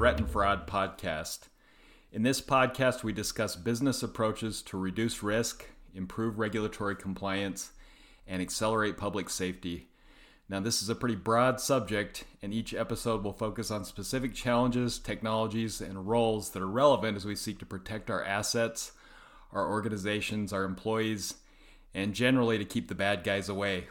Threat and Fraud podcast. In this podcast, we discuss business approaches to reduce risk, improve regulatory compliance, and accelerate public safety. Now, this is a pretty broad subject, and each episode will focus on specific challenges, technologies, and roles that are relevant as we seek to protect our assets, our organizations, our employees, and generally to keep the bad guys away.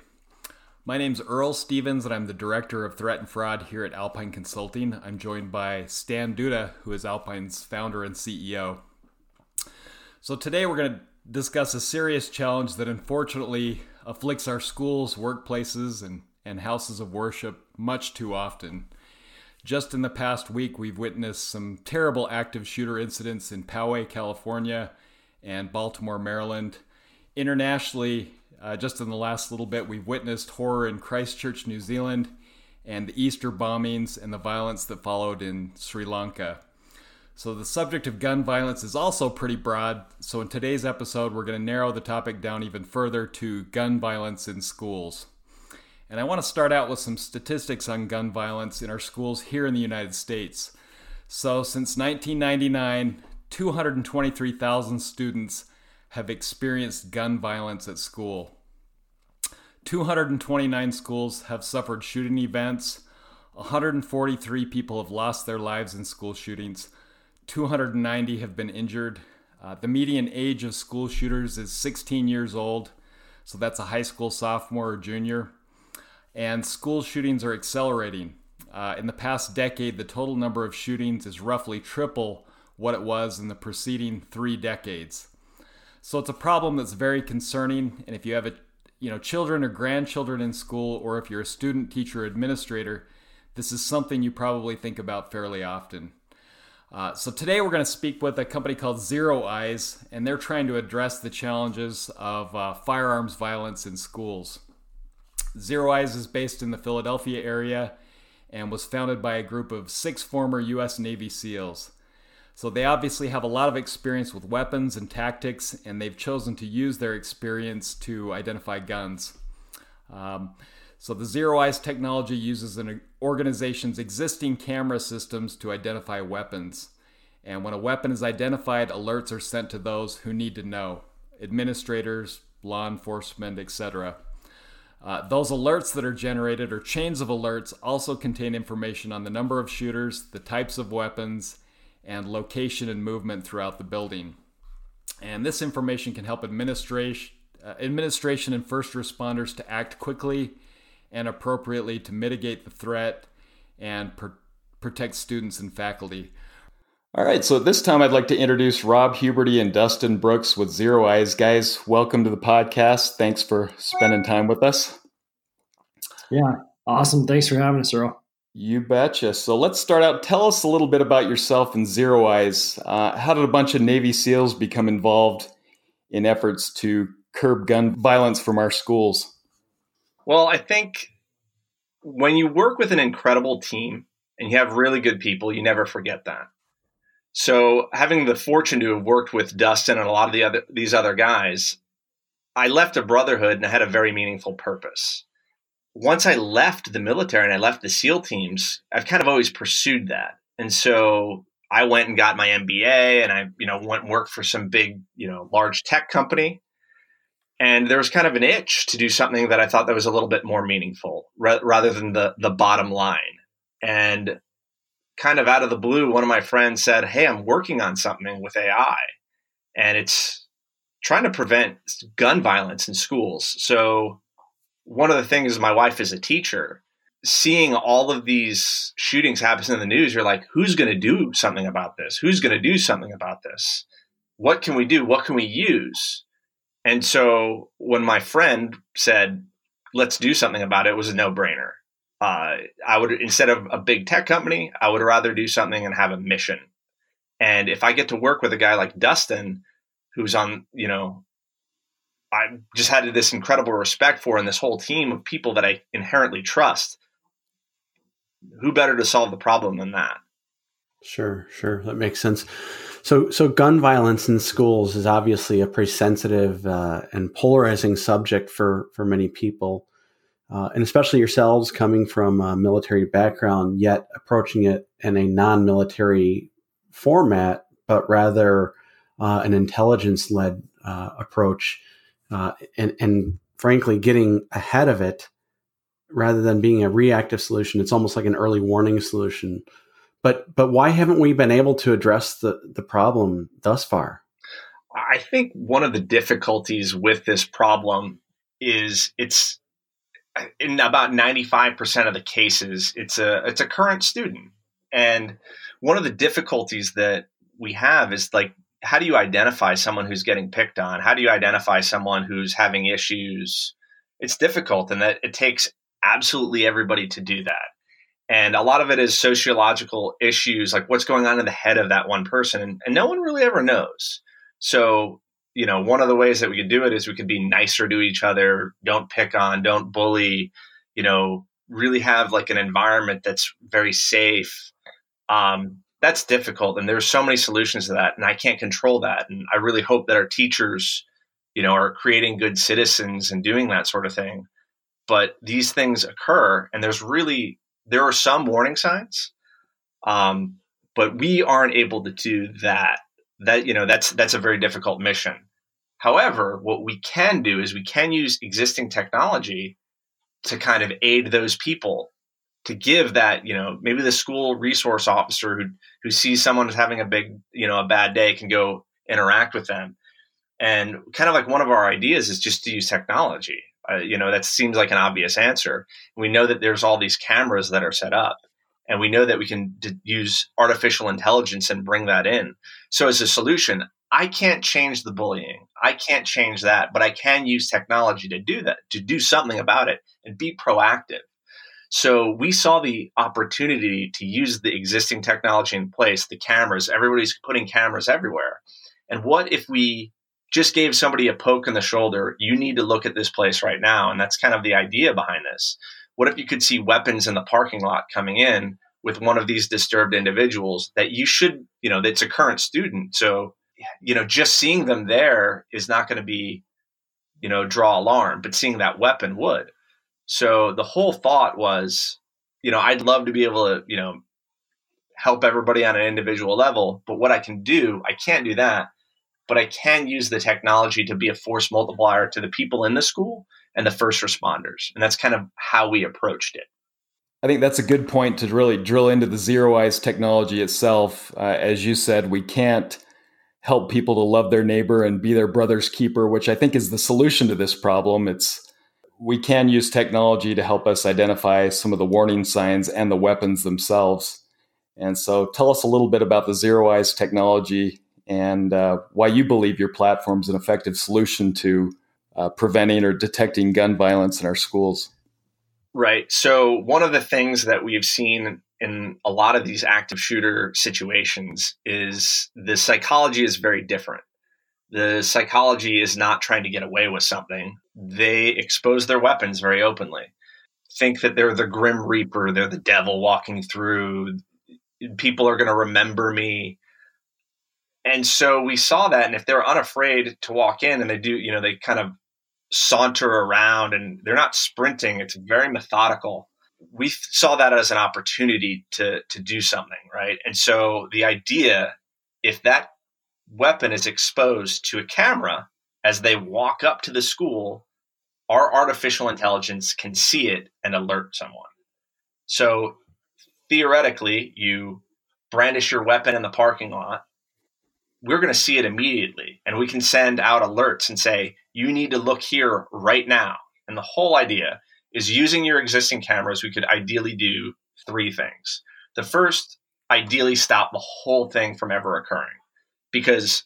My name's Earl Stevens, and I'm the Director of Threat and Fraud here at Alpine Consulting. I'm joined by Stan Duda, who is Alpine's founder and CEO. So, today we're going to discuss a serious challenge that unfortunately afflicts our schools, workplaces, and, and houses of worship much too often. Just in the past week, we've witnessed some terrible active shooter incidents in Poway, California, and Baltimore, Maryland. Internationally, uh, just in the last little bit, we've witnessed horror in Christchurch, New Zealand, and the Easter bombings and the violence that followed in Sri Lanka. So, the subject of gun violence is also pretty broad. So, in today's episode, we're going to narrow the topic down even further to gun violence in schools. And I want to start out with some statistics on gun violence in our schools here in the United States. So, since 1999, 223,000 students have experienced gun violence at school. 229 schools have suffered shooting events. 143 people have lost their lives in school shootings. 290 have been injured. Uh, the median age of school shooters is 16 years old, so that's a high school sophomore or junior. And school shootings are accelerating. Uh, in the past decade, the total number of shootings is roughly triple what it was in the preceding three decades. So it's a problem that's very concerning. And if you have a, you know, children or grandchildren in school, or if you're a student, teacher, administrator, this is something you probably think about fairly often. Uh, so today we're going to speak with a company called ZeroEyes, and they're trying to address the challenges of uh, firearms violence in schools. ZeroEyes is based in the Philadelphia area and was founded by a group of six former U.S. Navy SEALs. So they obviously have a lot of experience with weapons and tactics, and they've chosen to use their experience to identify guns. Um, so the ZeroEyes technology uses an organization's existing camera systems to identify weapons. And when a weapon is identified, alerts are sent to those who need to know administrators, law enforcement, etc. Uh, those alerts that are generated, or chains of alerts, also contain information on the number of shooters, the types of weapons, and location and movement throughout the building. And this information can help administration, uh, administration and first responders to act quickly and appropriately to mitigate the threat and pr- protect students and faculty. All right, so at this time, I'd like to introduce Rob Huberty and Dustin Brooks with ZeroEyes. Guys, welcome to the podcast. Thanks for spending time with us. Yeah, awesome. Thanks for having us, Earl. You betcha. So let's start out. Tell us a little bit about yourself and ZeroEyes. Uh, how did a bunch of Navy SEALs become involved in efforts to curb gun violence from our schools? Well, I think when you work with an incredible team and you have really good people, you never forget that. So, having the fortune to have worked with Dustin and a lot of the other these other guys, I left a brotherhood and I had a very meaningful purpose once I left the military and I left the SEAL teams, I've kind of always pursued that. And so I went and got my MBA and I, you know, went and worked for some big, you know, large tech company. And there was kind of an itch to do something that I thought that was a little bit more meaningful ra- rather than the, the bottom line. And kind of out of the blue, one of my friends said, Hey, I'm working on something with AI and it's trying to prevent gun violence in schools. So one of the things is my wife is a teacher. Seeing all of these shootings happen in the news you're like who's going to do something about this? Who's going to do something about this? What can we do? What can we use? And so when my friend said let's do something about it, it was a no-brainer. Uh, i would instead of a big tech company i would rather do something and have a mission. And if i get to work with a guy like dustin who's on you know I just had this incredible respect for and this whole team of people that I inherently trust. Who better to solve the problem than that? Sure, sure, that makes sense. So, so gun violence in schools is obviously a pretty sensitive uh, and polarizing subject for for many people. uh, and especially yourselves coming from a military background, yet approaching it in a non military format, but rather uh, an intelligence led uh, approach, uh, and, and frankly, getting ahead of it rather than being a reactive solution. It's almost like an early warning solution. But but why haven't we been able to address the, the problem thus far? I think one of the difficulties with this problem is it's in about 95% of the cases it's a it's a current student and one of the difficulties that we have is like how do you identify someone who's getting picked on? How do you identify someone who's having issues? It's difficult and that it takes absolutely everybody to do that. And a lot of it is sociological issues like what's going on in the head of that one person and, and no one really ever knows. So you know, one of the ways that we could do it is we could be nicer to each other, don't pick on, don't bully, you know, really have like an environment that's very safe. Um, that's difficult. And there's so many solutions to that. And I can't control that. And I really hope that our teachers, you know, are creating good citizens and doing that sort of thing. But these things occur and there's really, there are some warning signs. Um, but we aren't able to do that. That, you know, that's, that's a very difficult mission However, what we can do is we can use existing technology to kind of aid those people to give that, you know, maybe the school resource officer who who sees someone who's having a big, you know, a bad day can go interact with them. And kind of like one of our ideas is just to use technology. Uh, you know, that seems like an obvious answer. We know that there's all these cameras that are set up, and we know that we can d- use artificial intelligence and bring that in. So, as a solution, I can't change the bullying. I can't change that, but I can use technology to do that, to do something about it and be proactive. So we saw the opportunity to use the existing technology in place, the cameras, everybody's putting cameras everywhere. And what if we just gave somebody a poke in the shoulder? You need to look at this place right now. And that's kind of the idea behind this. What if you could see weapons in the parking lot coming in with one of these disturbed individuals that you should, you know, that's a current student. So you know, just seeing them there is not going to be, you know, draw alarm, but seeing that weapon would. So the whole thought was, you know, I'd love to be able to, you know, help everybody on an individual level, but what I can do, I can't do that, but I can use the technology to be a force multiplier to the people in the school and the first responders. And that's kind of how we approached it. I think that's a good point to really drill into the ZeroEyes technology itself. Uh, as you said, we can't help people to love their neighbor and be their brother's keeper, which I think is the solution to this problem. It's we can use technology to help us identify some of the warning signs and the weapons themselves. And so, tell us a little bit about the ZeroEyes technology and uh, why you believe your platform is an effective solution to uh, preventing or detecting gun violence in our schools. Right. So, one of the things that we've seen in a lot of these active shooter situations is the psychology is very different. The psychology is not trying to get away with something. They expose their weapons very openly. Think that they're the grim reaper, they're the devil walking through. People are going to remember me. And so we saw that and if they're unafraid to walk in and they do, you know, they kind of saunter around and they're not sprinting, it's very methodical we saw that as an opportunity to to do something, right? And so the idea, if that weapon is exposed to a camera as they walk up to the school, our artificial intelligence can see it and alert someone. So theoretically, you brandish your weapon in the parking lot. We're going to see it immediately, and we can send out alerts and say, you need to look here right now. And the whole idea is using your existing cameras, we could ideally do three things. The first, ideally stop the whole thing from ever occurring because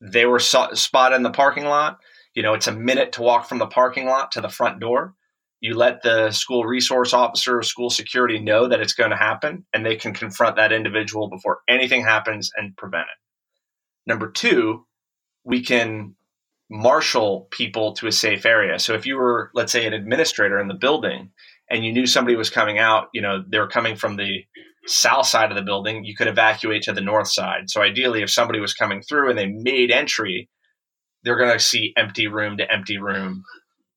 they were so- spotted in the parking lot. You know, it's a minute to walk from the parking lot to the front door. You let the school resource officer or school security know that it's going to happen, and they can confront that individual before anything happens and prevent it. Number two, we can marshal people to a safe area. So if you were, let's say, an administrator in the building and you knew somebody was coming out, you know, they were coming from the south side of the building, you could evacuate to the north side. So ideally, if somebody was coming through and they made entry, they're going to see empty room to empty room.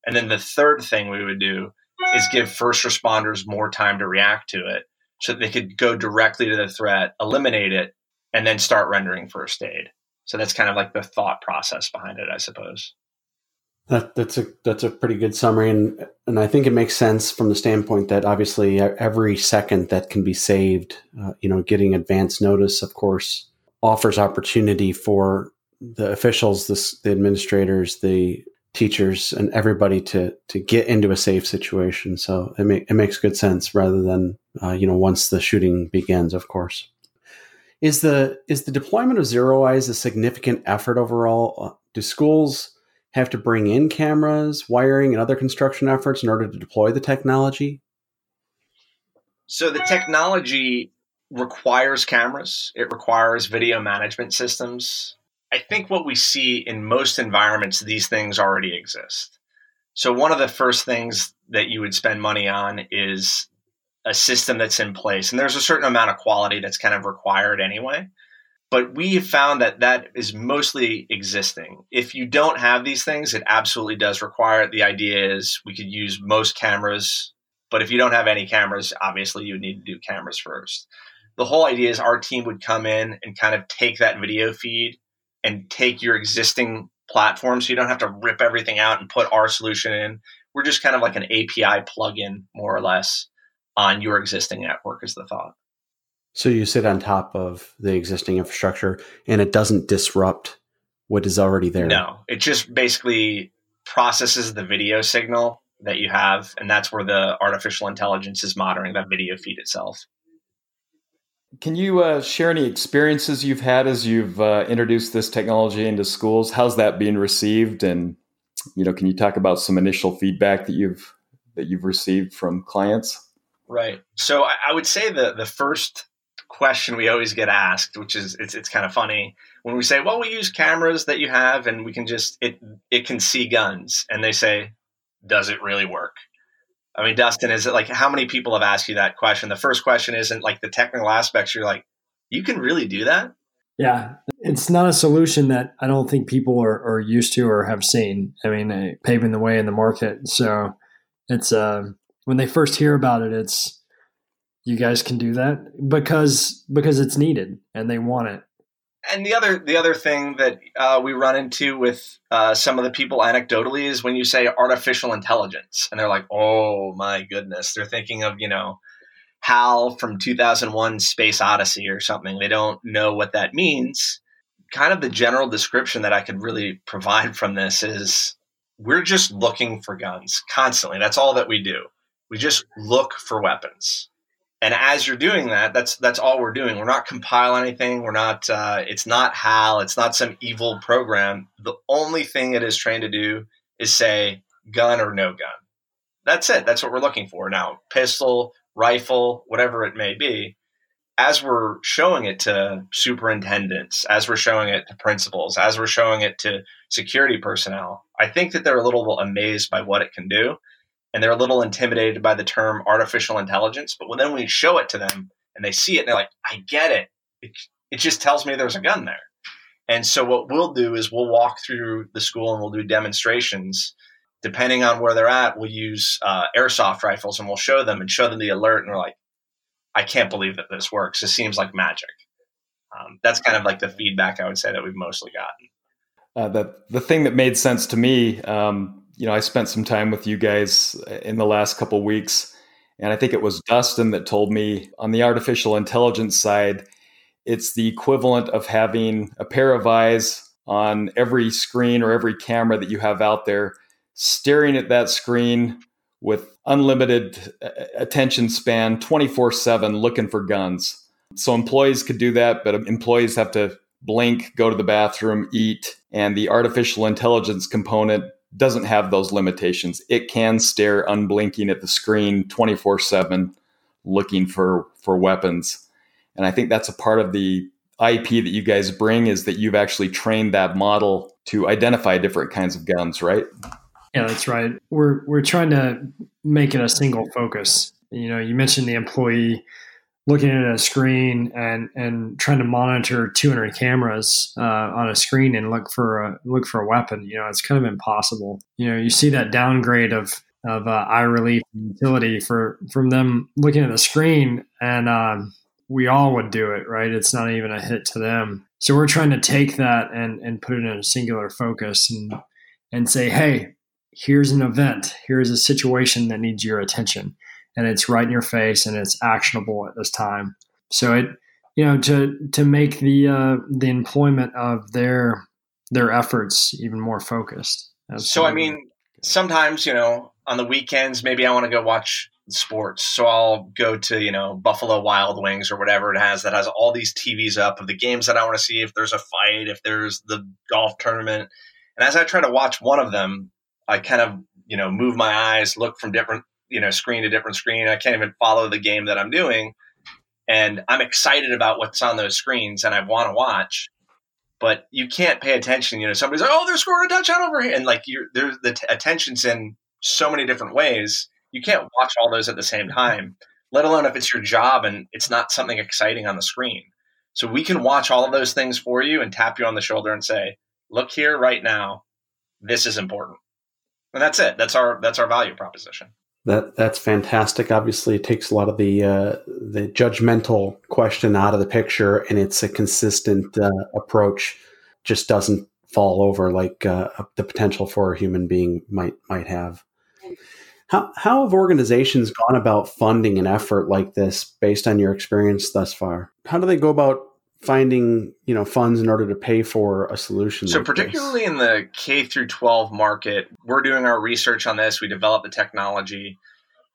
And then the third thing we would do is give first responders more time to react to it so that they could go directly to the threat, eliminate it, and then start rendering first aid. So that's kind of like the thought process behind it, I suppose. That, that's a that's a pretty good summary, and and I think it makes sense from the standpoint that obviously every second that can be saved, uh, you know, getting advance notice, of course, offers opportunity for the officials, the, the administrators, the teachers, and everybody to to get into a safe situation. So it make, it makes good sense rather than uh, you know once the shooting begins, of course. Is the is the deployment of ZeroEyes a significant effort overall? Uh, do schools have to bring in cameras, wiring, and other construction efforts in order to deploy the technology? So the technology requires cameras. It requires video management systems. I think what we see in most environments, these things already exist. So one of the first things that you would spend money on is a system that's in place. And there's a certain amount of quality that's kind of required anyway but we have found that that is mostly existing. If you don't have these things, it absolutely does require it. The idea is we could use most cameras, but if you don't have any cameras, obviously you would need to do cameras first. The whole idea is our team would come in and kind of take that video feed and take your existing platform so you don't have to rip everything out and put our solution in. We're just kind of like an API plugin, more or less, on your existing network, is the thought. So you sit on top of the existing infrastructure and it doesn't disrupt what is already there. No, it just basically processes the video signal that you have, and that's where the artificial intelligence is monitoring that video feed itself. Can you uh, share any experiences you've had as you've uh, introduced this technology into schools? How's that being received? And you know, can you talk about some initial feedback that you've that you've received from clients? Right. So I, I would say the the first question we always get asked, which is it's it's kind of funny when we say, "Well, we use cameras that you have, and we can just it it can see guns," and they say, "Does it really work?" I mean, Dustin, is it like how many people have asked you that question? The first question isn't like the technical aspects. You're like, you can really do that? Yeah, it's not a solution that I don't think people are, are used to or have seen. I mean, paving the way in the market. So it's uh, when they first hear about it, it's you guys can do that because because it's needed and they want it. And the other the other thing that uh, we run into with uh, some of the people anecdotally is when you say artificial intelligence and they're like oh my goodness. They're thinking of you know HAL from 2001 space odyssey or something. They don't know what that means. Kind of the general description that i could really provide from this is we're just looking for guns constantly. That's all that we do. We just look for weapons and as you're doing that that's that's all we're doing. We're not compiling anything. We're not uh, it's not HAL it's not some evil program. The only thing it is trained to do is say gun or no gun. That's it. That's what we're looking for. Now pistol rifle whatever it may be as we're showing it to superintendents as we're showing it to principals as we're showing it to security personnel i think that they're a little amazed by what it can do and they're a little intimidated by the term artificial intelligence. But then we show it to them and they see it, and they're like, I get it. it. It just tells me there's a gun there. And so what we'll do is we'll walk through the school and we'll do demonstrations. Depending on where they're at, we'll use uh, airsoft rifles and we'll show them and show them the alert. And they're like, I can't believe that this works. It seems like magic. Um, that's kind of like the feedback I would say that we've mostly gotten. Uh, the the thing that made sense to me um, you know, I spent some time with you guys in the last couple weeks, and I think it was Dustin that told me on the artificial intelligence side, it's the equivalent of having a pair of eyes on every screen or every camera that you have out there, staring at that screen with unlimited uh, attention span 24 7 looking for guns. So employees could do that, but employees have to blink, go to the bathroom, eat, and the artificial intelligence component doesn't have those limitations. It can stare unblinking at the screen 24 7 looking for, for weapons. And I think that's a part of the IP that you guys bring is that you've actually trained that model to identify different kinds of guns, right? Yeah, that's right. We're we're trying to make it a single focus. You know, you mentioned the employee looking at a screen and and trying to monitor 200 cameras uh, on a screen and look for a look for a weapon you know it's kind of impossible you know you see that downgrade of of uh, eye relief and utility for from them looking at the screen, and um, we all would do it, right? It's not even a hit to them. So we're trying to take that and and put it in a singular focus and and say, hey, here's an event, here's a situation that needs your attention, and it's right in your face and it's actionable at this time. So it you know to to make the uh, the employment of their their efforts even more focused. Absolutely. So I mean, sometimes you know on the weekends maybe I want to go watch sports, so I'll go to you know Buffalo Wild Wings or whatever it has that has all these TVs up of the games that I want to see. If there's a fight, if there's the golf tournament, and as I try to watch one of them, I kind of you know move my eyes, look from different you know screen to different screen. I can't even follow the game that I'm doing and I'm excited about what's on those screens and I want to watch. But you can't pay attention. You know, somebody's like, "Oh, they're scoring a touchdown over here," and like you're there's the t- attention's in so many different ways. You can't watch all those at the same time. Let alone if it's your job and it's not something exciting on the screen. So we can watch all of those things for you and tap you on the shoulder and say, "Look here, right now. This is important." And that's it. That's our that's our value proposition. That that's fantastic. Obviously, it takes a lot of the uh, the judgmental question out of the picture, and it's a consistent uh, approach. Just doesn't fall over like uh, the potential for a human being might might have. How how have organizations gone about funding an effort like this based on your experience thus far? How do they go about finding you know funds in order to pay for a solution so like particularly this? in the k through 12 market we're doing our research on this we develop the technology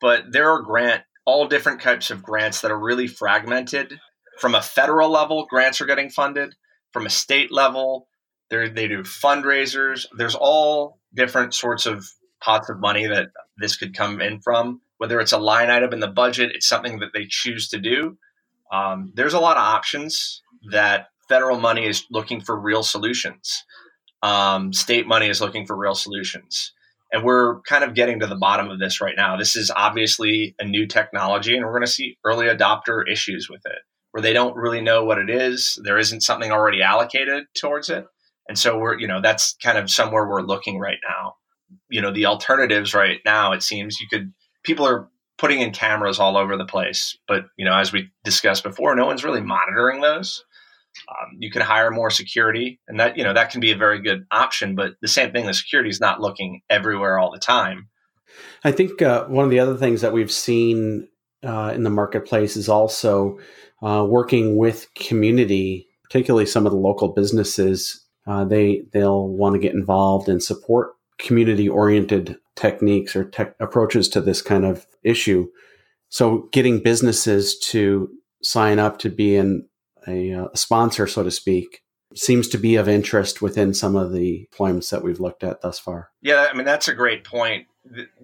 but there are grant all different types of grants that are really fragmented. From a federal level grants are getting funded. From a state level they do fundraisers. There's all different sorts of pots of money that this could come in from. Whether it's a line item in the budget it's something that they choose to do. Um, there's a lot of options that federal money is looking for real solutions. Um, state money is looking for real solutions. And we're kind of getting to the bottom of this right now. This is obviously a new technology, and we're going to see early adopter issues with it where they don't really know what it is. There isn't something already allocated towards it. And so we're, you know, that's kind of somewhere we're looking right now. You know, the alternatives right now, it seems you could, people are putting in cameras all over the place. But, you know, as we discussed before, no one's really monitoring those. Um, you can hire more security, and that you know that can be a very good option. But the same thing, the security is not looking everywhere all the time. I think uh, one of the other things that we've seen uh, in the marketplace is also uh, working with community, particularly some of the local businesses. Uh, they they'll want to get involved and support community oriented techniques or tech approaches to this kind of issue. So, getting businesses to sign up to be in a, uh, a sponsor, so to speak, seems to be of interest within some of the deployments that we've looked at thus far. Yeah, I mean that's a great point.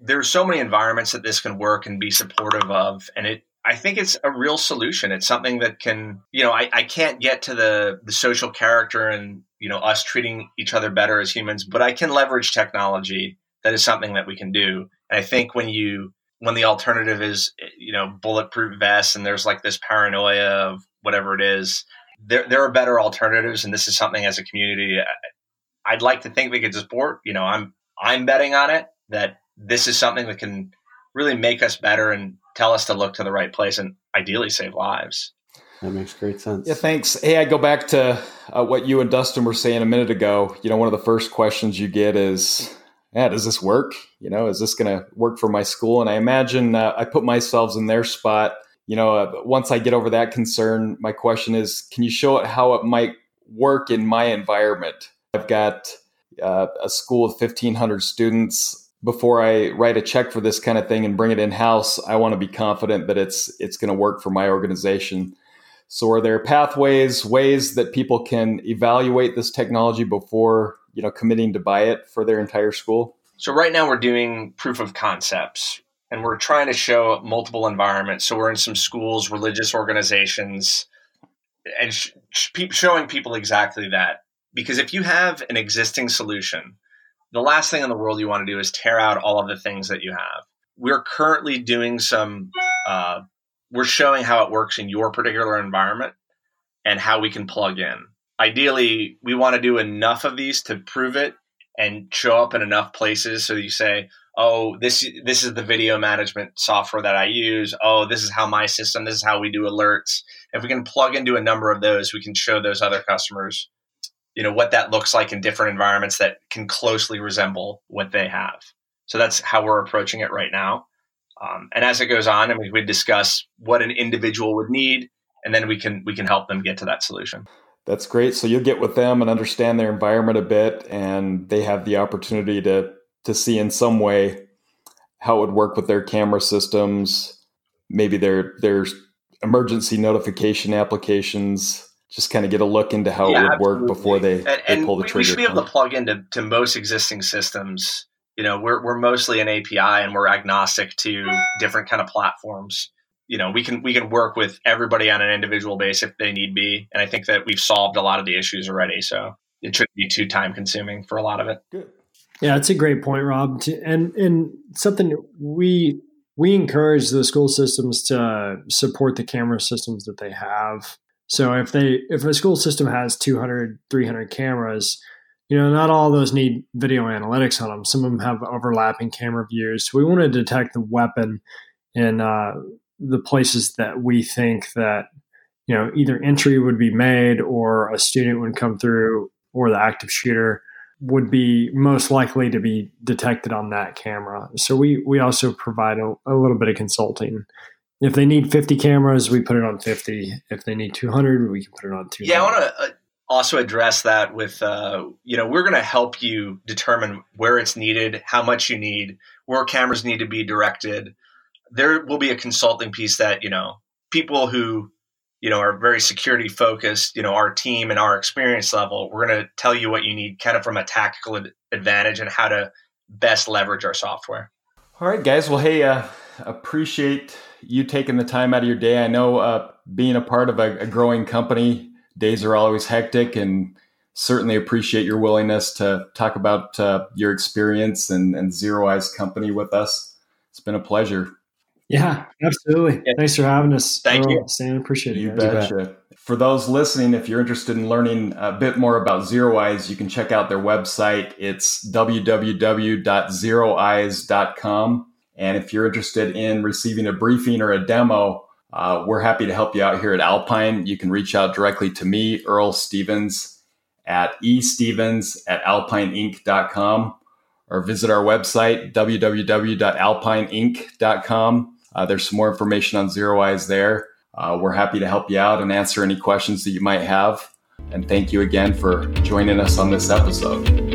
There's so many environments that this can work and be supportive of, and it. I think it's a real solution. It's something that can, you know, I, I can't get to the the social character and you know us treating each other better as humans, but I can leverage technology. That is something that we can do. And I think when you when the alternative is you know bulletproof vests and there's like this paranoia of whatever it is there, there are better alternatives and this is something as a community i'd like to think we could support you know i'm i'm betting on it that this is something that can really make us better and tell us to look to the right place and ideally save lives that makes great sense yeah thanks hey i go back to uh, what you and dustin were saying a minute ago you know one of the first questions you get is yeah, does this work? You know, is this going to work for my school? And I imagine uh, I put myself in their spot. You know, uh, once I get over that concern, my question is, can you show it how it might work in my environment? I've got uh, a school of 1,500 students. Before I write a check for this kind of thing and bring it in house, I want to be confident that it's it's going to work for my organization. So, are there pathways, ways that people can evaluate this technology before you know committing to buy it for their entire school? So right now we're doing proof of concepts and we're trying to show multiple environments. So we're in some schools, religious organizations, and sh- showing people exactly that. Because if you have an existing solution, the last thing in the world you want to do is tear out all of the things that you have. We're currently doing some, uh, we're showing how it works in your particular environment and how we can plug in ideally we want to do enough of these to prove it and show up in enough places so you say oh, this this is the video management software that I use. Oh, this is how my system. This is how we do alerts. If we can plug into a number of those, we can show those other customers, you know, what that looks like in different environments that can closely resemble what they have. So that's how we're approaching it right now. Um, and as it goes on, and we would discuss what an individual would need, and then we can we can help them get to that solution. That's great. So you'll get with them and understand their environment a bit, and they have the opportunity to to see in some way how it would work with their camera systems, maybe their their emergency notification applications. Just kind of get a look into how yeah, it would absolutely. work before they, and, they pull the we, trigger. We should be able to plug into to most existing systems. You know, we're we're mostly an API and we're agnostic to different kind of platforms. You know, we can we can work with everybody on an individual basis if they need be, and I think that we've solved a lot of the issues already. So it shouldn't be too time consuming for a lot of it. Good. Yeah, it's a great point, Rob. And and something we we encourage the school systems to support the camera systems that they have. So if they if a school system has 200, 300 cameras, you know, not all those need video analytics on them. Some of them have overlapping camera views. So we want to detect the weapon in uh, the places that we think that you know either entry would be made or a student would come through or the active shooter would be most likely to be detected on that camera. So we we also provide a, a, little bit of consulting. If they need 50 cameras, we put it on 50. If they need 200, we can put it on 200. Yeah, I want to uh, also address that with uh, you know we're going to help you determine where it's needed, how much you need, where cameras need to be directed. There will be a consulting piece that you know people who you know, are very security focused, you know, our team and our experience level, we're going to tell you what you need kind of from a tactical advantage and how to best leverage our software. All right, guys. Well, hey, uh, appreciate you taking the time out of your day. I know uh, being a part of a, a growing company, days are always hectic and certainly appreciate your willingness to talk about uh, your experience and, and ZeroEyes company with us. It's been a pleasure. Yeah, absolutely. Yeah. Thanks for having us. Thank you. Stan, appreciate it. You betcha. For those listening, if you're interested in learning a bit more about ZeroEyes, you can check out their website. It's www.zeroeyes.com. And if you're interested in receiving a briefing or a demo, uh, we're happy to help you out here at Alpine. You can reach out directly to me, Earl Stevens, at estevens at alpineinc.com or visit our website, www.alpineinc.com. Uh, there's some more information on ZeroEyes there. Uh, we're happy to help you out and answer any questions that you might have. And thank you again for joining us on this episode.